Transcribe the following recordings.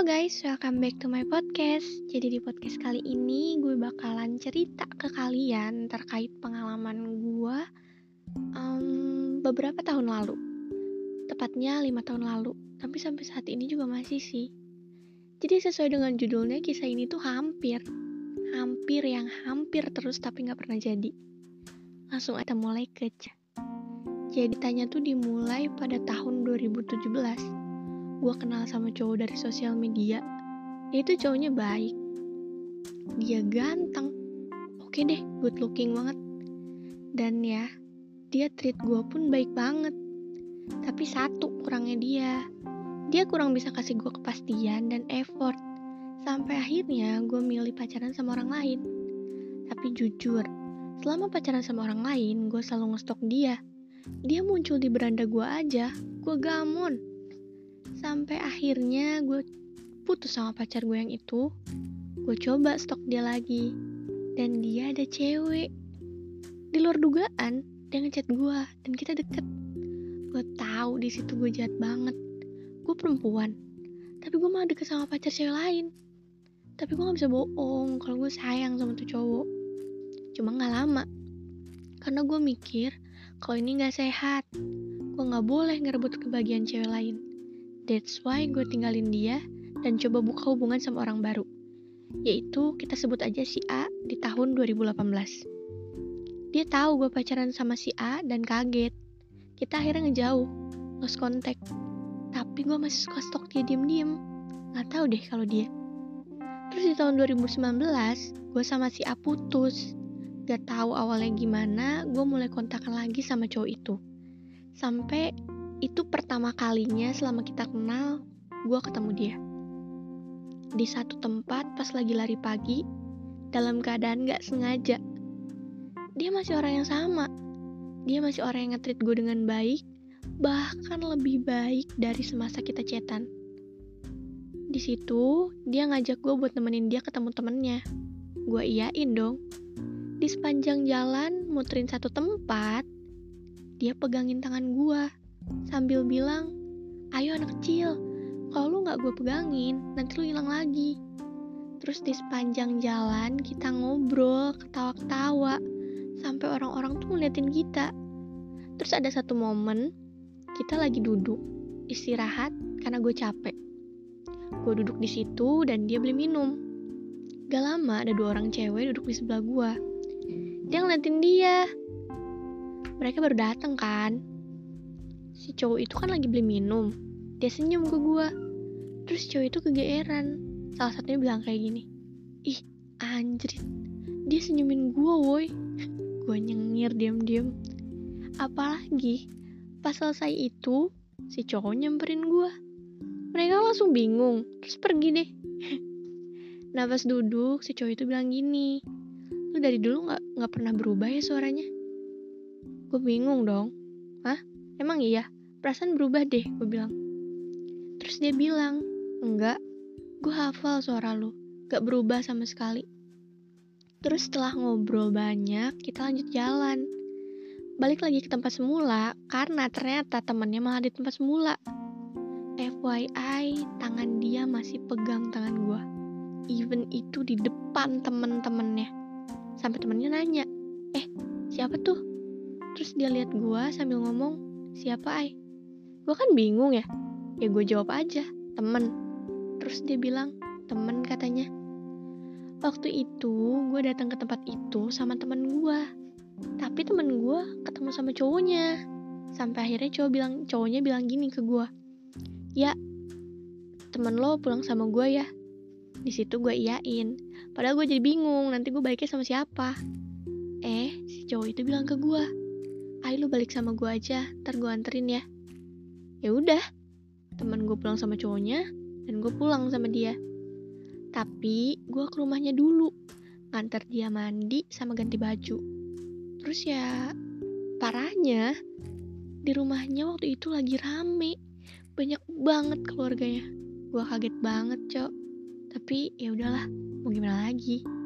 Halo guys, welcome back to my podcast. Jadi di podcast kali ini gue bakalan cerita ke kalian terkait pengalaman gue um, beberapa tahun lalu. Tepatnya lima tahun lalu, tapi sampai saat ini juga masih sih. Jadi sesuai dengan judulnya, kisah ini tuh hampir, hampir yang hampir terus tapi gak pernah jadi. Langsung ada mulai kece. Jadi tanya tuh dimulai pada tahun 2017 gue kenal sama cowok dari sosial media itu cowoknya baik. Dia ganteng. Oke deh good looking banget. Dan ya dia treat gue pun baik banget. Tapi satu kurangnya dia. Dia kurang bisa kasih gue kepastian dan effort. Sampai akhirnya gue milih pacaran sama orang lain. Tapi jujur selama pacaran sama orang lain gue selalu ngestok dia. Dia muncul di beranda gue aja gue gamon sampai akhirnya gue putus sama pacar gue yang itu gue coba stok dia lagi. Dan dia ada cewek di luar dugaan dia ngechat gue dan kita deket. Gue tahu di situ gue jahat banget. Gue perempuan tapi gue malah deket sama pacar cewek lain. Tapi gue gak bisa bohong kalau gue sayang sama tuh cowok. Cuma gak lama karena gue mikir kalau ini gak sehat gue gak boleh ngerebut kebahagiaan cewek lain That's why gue tinggalin dia dan coba buka hubungan sama orang baru. Yaitu kita sebut aja si A di tahun 2018. Dia tahu gue pacaran sama si A dan kaget. Kita akhirnya ngejauh, lost contact. Tapi gue masih suka stok dia diem-diem. Gak tahu deh kalau dia. Terus di tahun 2019, gue sama si A putus. Gak tahu awalnya gimana, gue mulai kontakan lagi sama cowok itu. Sampai itu pertama kalinya selama kita kenal, gue ketemu dia. Di satu tempat pas lagi lari pagi, dalam keadaan gak sengaja. Dia masih orang yang sama. Dia masih orang yang ngetrit gue dengan baik, bahkan lebih baik dari semasa kita cetan. Di situ, dia ngajak gue buat nemenin dia ketemu temennya. Gue iyain dong. Di sepanjang jalan, muterin satu tempat, dia pegangin tangan gue sambil bilang, ayo anak kecil, kalau lu gak gue pegangin, nanti lu hilang lagi. Terus di sepanjang jalan kita ngobrol, ketawa-ketawa, sampai orang-orang tuh ngeliatin kita. Terus ada satu momen, kita lagi duduk, istirahat karena gue capek. Gue duduk di situ dan dia beli minum. Gak lama ada dua orang cewek duduk di sebelah gue. Dia ngeliatin dia. Mereka baru datang kan, si cowok itu kan lagi beli minum. Dia senyum ke gue terus cowok itu kegeeran. Salah satunya bilang kayak gini ih anjrit. Dia senyumin gue woi. Gue nyengir diam-diam. Apalagi pas selesai itu si cowok nyamperin gue mereka langsung bingung. Terus pergi deh. Pas duduk si cowok itu bilang gini lu dari dulu nggak nggak pernah berubah ya suaranya? Gue bingung dong? Emang iya? Perasaan berubah deh, gue bilang. Terus dia bilang, enggak, gue hafal suara lu, gak berubah sama sekali. Terus setelah ngobrol banyak, kita lanjut jalan. Balik lagi ke tempat semula, karena ternyata temennya malah di tempat semula. FYI, tangan dia masih pegang tangan gue. Even itu di depan temen-temennya. Sampai temennya nanya, eh siapa tuh? Terus dia lihat gue sambil ngomong, siapa ay gue kan bingung ya. Ya gue jawab aja temen. Terus dia bilang temen katanya. Waktu itu gue datang ke tempat itu sama temen gue tapi temen gue ketemu sama cowoknya. Sampai akhirnya cowok bilang cowoknya bilang gini ke gue ya temen lo pulang sama gue ya. Di situ gue iyain. Padahal gue jadi bingung nanti gue baliknya sama siapa. Eh si cowok itu bilang ke gue ayo lu balik sama gue aja, ntar gue anterin ya. Ya udah, teman gue pulang sama cowoknya, dan gue pulang sama dia. Tapi gue ke rumahnya dulu, nganter dia mandi sama ganti baju. Terus ya, parahnya, di rumahnya waktu itu lagi rame, banyak banget keluarganya. Gue kaget banget, cok. Tapi ya udahlah, mau gimana lagi?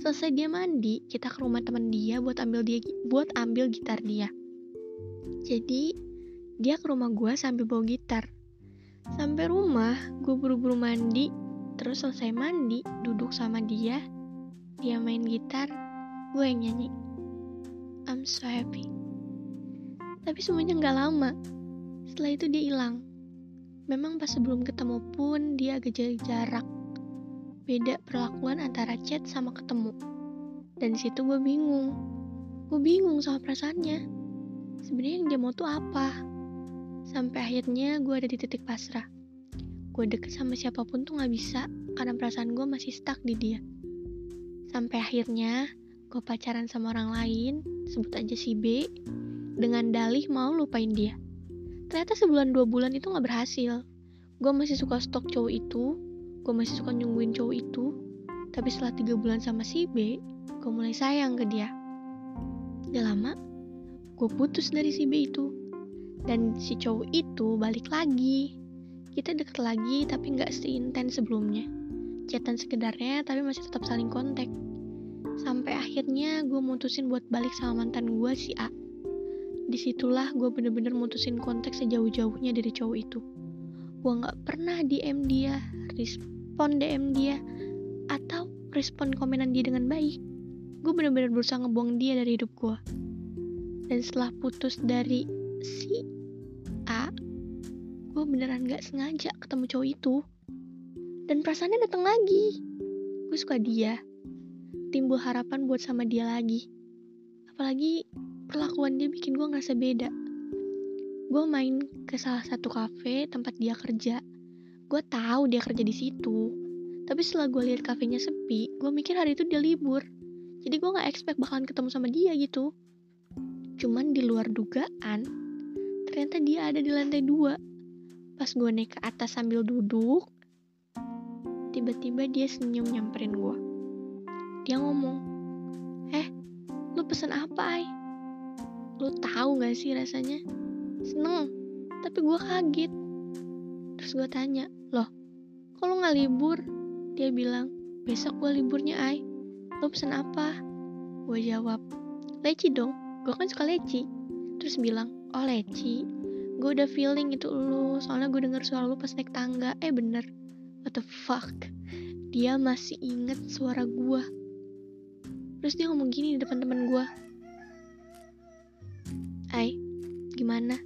Selesai dia mandi, kita ke rumah teman dia buat ambil dia buat ambil gitar dia. Jadi dia ke rumah gue sambil bawa gitar. Sampai rumah, gue buru-buru mandi, terus selesai mandi, duduk sama dia, dia main gitar, gue yang nyanyi. I'm so happy. Tapi semuanya nggak lama. Setelah itu dia hilang. Memang pas sebelum ketemu pun dia agak jarak. Beda perlakuan antara chat sama ketemu. Dan situ gue bingung. Gue bingung sama perasaannya. Sebenarnya yang dia mau tuh apa? Sampai akhirnya gue ada di titik pasrah. Gue deket sama siapa pun tuh gak bisa karena perasaan gue masih stuck di dia. Sampai akhirnya gue pacaran sama orang lain, sebut aja si B, dengan dalih mau lupain dia. Ternyata sebulan dua bulan itu gak berhasil. Gue masih suka stok cowok itu, gue masih suka nyungguin cowok itu, tapi setelah tiga bulan sama si B, gue mulai sayang ke dia. Gak lama, gue putus dari si B itu. Dan si cowok itu balik lagi. Kita deket lagi tapi gak seintens sebelumnya. Chatan sekedarnya tapi masih tetap saling kontak. Sampai akhirnya gue mutusin buat balik sama mantan gue si A. Di situlah gue bener-bener mutusin kontak sejauh-jauhnya dari cowok itu. Gue gak pernah DM dia, respon DM dia, atau respon komenan dia dengan baik. Gue bener-bener berusaha ngebuang dia dari hidup gue. Dan setelah putus dari si A, gue beneran gak sengaja ketemu cowok itu. Dan perasaannya datang lagi. Gue suka dia, timbul harapan buat sama dia lagi. Apalagi perlakuan dia bikin gue ngerasa beda. Gue main ke salah satu kafe tempat dia kerja. Gue tahu dia kerja di situ. Tapi setelah gue lihat kafenya sepi, gue mikir hari itu dia libur. Jadi gue gak expect bakalan ketemu sama dia gitu. Cuman di luar dugaan, ternyata dia ada di lantai dua. Pas gue naik ke atas sambil duduk, tiba-tiba dia senyum nyamperin gue dia ngomong, Eh, lu pesen apa, Ay? Lu tahu gak sih rasanya? Seneng, tapi gue kaget. Terus gue tanya, kok lu gak libur? Dia bilang, besok gue liburnya, Ay. Lu pesen apa? Gue jawab, leci dong, gue kan suka leci. Terus bilang, oh leci. Gue udah feeling itu lu, soalnya gue denger suara lu pas naik tangga. Eh bener, what the fuck? Dia masih inget suara gue Terus dia ngomong gini di depan temen gue. Hai, gimana?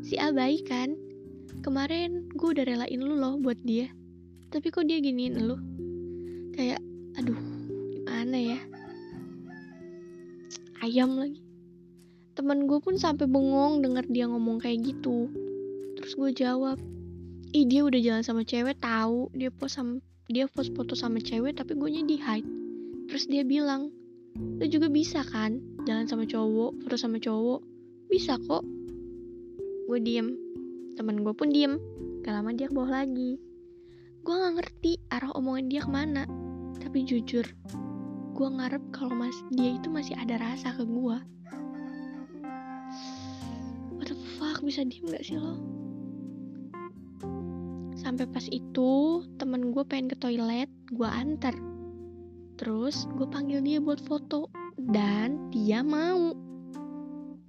Si A baik kan? Kemarin gue udah relain lu loh buat dia. Tapi kok dia giniin lu? Kayak, aduh, gimana ya? Ayam lagi. Temen gue pun sampai bengong denger dia ngomong kayak gitu. Terus gue jawab, ih dia udah jalan sama cewek tahu dia post sama dia post foto sama cewek tapi gue di hide. Terus dia bilang, Lu juga bisa kan jalan sama cowok, foto sama cowok. Bisa kok. Gue diem. Temen gue pun diem. Gak lama dia lagi. Gue gak ngerti arah omongan dia ke mana. Tapi jujur, gue ngarep kalau mas dia itu masih ada rasa ke gue. What the fuck bisa diem gak sih lo? Sampai pas itu temen gue pengen ke toilet, gue antar Terus gue panggil dia buat foto dan dia mau.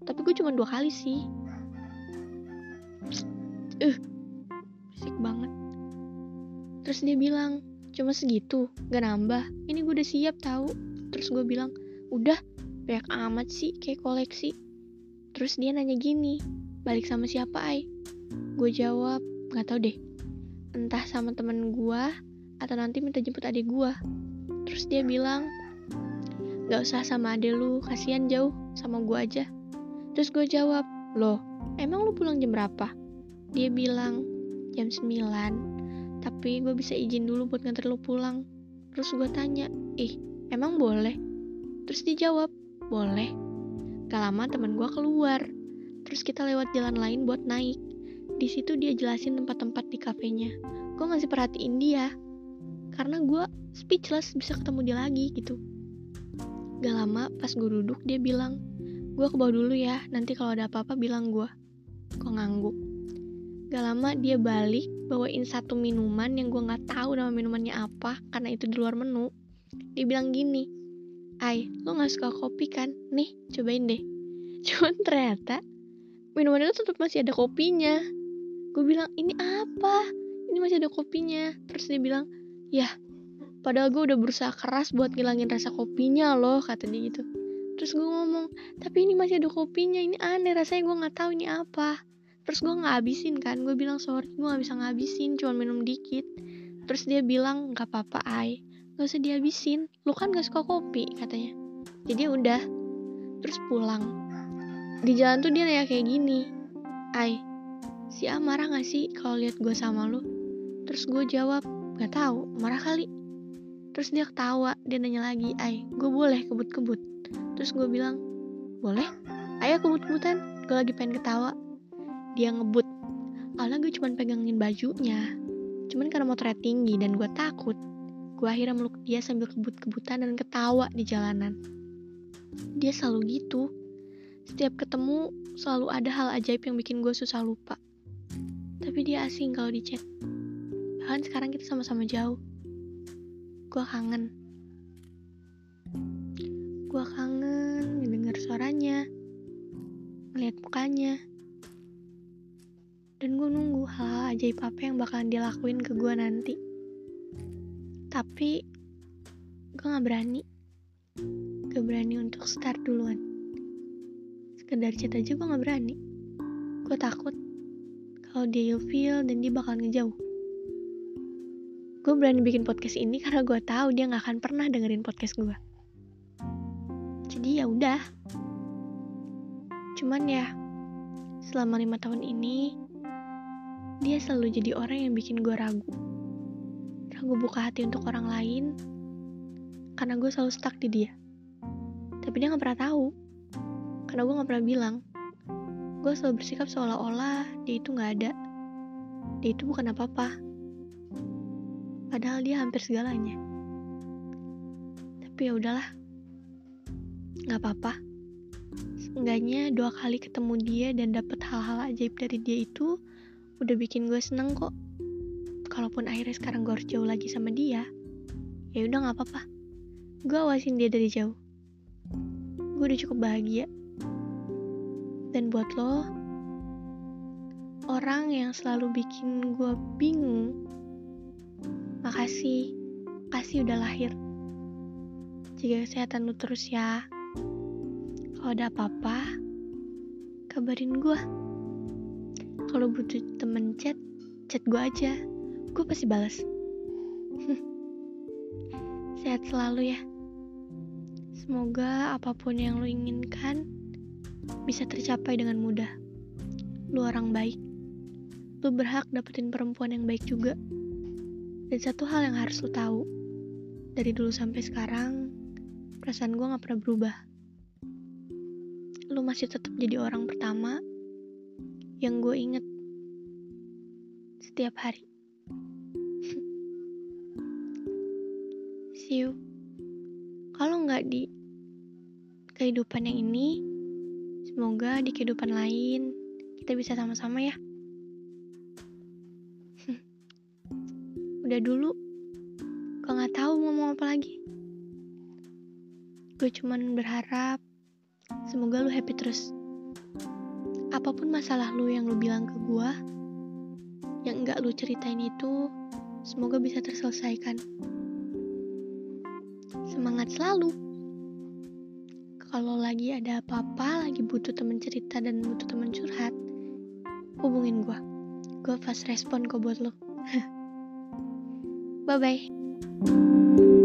Tapi gue cuma dua kali sih. Eh, uh, berisik banget. Terus dia bilang, cuma segitu, gak nambah. Ini gue udah siap tahu. Terus gue bilang, udah, banyak amat sih kayak koleksi. Terus dia nanya gini, balik sama siapa ay? Gue jawab, gak tau deh. Entah sama temen gue, atau nanti minta jemput adik gue. Terus dia bilang, gak usah sama ade lu, kasihan jauh, sama gue aja. Terus gue jawab, loh, emang lu pulang jam berapa? Dia bilang, jam 9, tapi gue bisa izin dulu buat nganter lu pulang. Terus gue tanya, ih, emang boleh? Terus dia jawab, boleh. Gak lama teman gue keluar. Terus kita lewat jalan lain buat naik. Di situ dia jelasin tempat-tempat di kafenya. Gue ngasih perhatiin dia, karena gue speechless bisa ketemu dia lagi gitu gak lama pas gue duduk dia bilang gue ke bawah dulu ya nanti kalau ada apa-apa bilang gue kok ngangguk gak lama dia balik bawain satu minuman yang gue nggak tahu nama minumannya apa karena itu di luar menu dia bilang gini Ay, lo gak suka kopi kan? Nih, cobain deh. Cuman ternyata minuman itu tetap masih ada kopinya. gue bilang ini apa ini masih ada kopinya terus dia bilang ya padahal gue udah berusaha keras buat ngilangin rasa kopinya loh kata dia gitu terus gue ngomong tapi ini masih ada kopinya ini aneh rasanya gue nggak tahu ini apa terus gue nggak habisin kan gue bilang sorry gue nggak bisa ngabisin cuma minum dikit. Terus dia bilang nggak apa-apa ay nggak usah dihabisin. Lu kan gak suka kopi katanya. Jadi udah terus pulang. Di jalan tuh dia nanya kayak gini ay si A marah gak sih kalau lihat gue sama lu? Terus gue jawab gak tahu marah kali. Terus dia ketawa dia nanya lagi ay gue boleh kebut-kebut? Terus gue bilang boleh. Ayo kebut-kebutan. Gue lagi pengen ketawa dia ngebut awalnya gue cuma pegangin bajunya cuman karena motornya tinggi dan gue takut gue akhirnya meluk dia sambil kebut-kebutan dan ketawa di jalanan. Dia selalu gitu. Setiap ketemu selalu ada hal ajaib yang bikin gue susah lupa. Tapi dia asing kalau di chat bahkan sekarang kita sama-sama jauh. Gue kangen. Gue kangen ngedenger suaranya, ngeliat mukanya. Dan gue nunggu hal-hal ajaib apa yang bakalan dia lakuin ke gue nanti. Tapi gue gak berani. Gak berani untuk start duluan. Sekedar chat aja gue gak berani. Gue takut kalau dia feel dan dia bakal ngejauh. Gue berani bikin podcast ini karena gue tahu dia gak akan pernah dengerin podcast gue jadi ya udah cuman ya selama lima tahun ini dia selalu jadi orang yang bikin gue ragu. Ragu buka hati untuk orang lain karena gue selalu stuck di dia. Tapi dia nggak pernah tahu. Karena gue nggak pernah bilang. Gue selalu bersikap seolah-olah dia itu nggak ada. Dia itu bukan apa-apa. Padahal dia hampir segalanya. Tapi ya udahlah. Gak apa-apa. Seenggaknya dua kali ketemu dia dan dapet hal-hal ajaib dari dia itu udah bikin gue seneng kok. Kalaupun akhirnya sekarang gue harus jauh lagi sama dia, ya udah gak apa-apa. Gue awasin dia dari jauh. Gue udah cukup bahagia. Dan buat lo, orang yang selalu bikin gue bingung, makasih, kasih udah lahir. Jaga kesehatan lu terus ya. Kalau ada apa-apa, kabarin gue. Kalau butuh temen chat, chat gue aja. Gue pasti balas. Sehat selalu ya. Semoga apa pun yang lo inginkan bisa tercapai dengan mudah. Lu orang baik. Lu berhak dapetin perempuan yang baik juga. Dan satu hal yang harus lu tahu, dari dulu sampai sekarang, perasaan gue gak pernah berubah lu masih tetap jadi orang pertama yang gue inget setiap hari. See you. Kalau nggak di kehidupan yang ini, semoga di kehidupan lain kita bisa sama-sama ya. Udah dulu, gue nggak tahu ngomong apa lagi. Gue cuman berharap Semoga lu happy terus. Apa pun masalah lu yang lu bilang ke gua, yang enggak lu ceritain itu, semoga bisa terselesaikan. Semangat selalu. Kalau lagi ada apa-apa, lagi butuh temen cerita dan butuh temen curhat, hubungin gua. Gua fast respon kok buat lo. Bye-bye.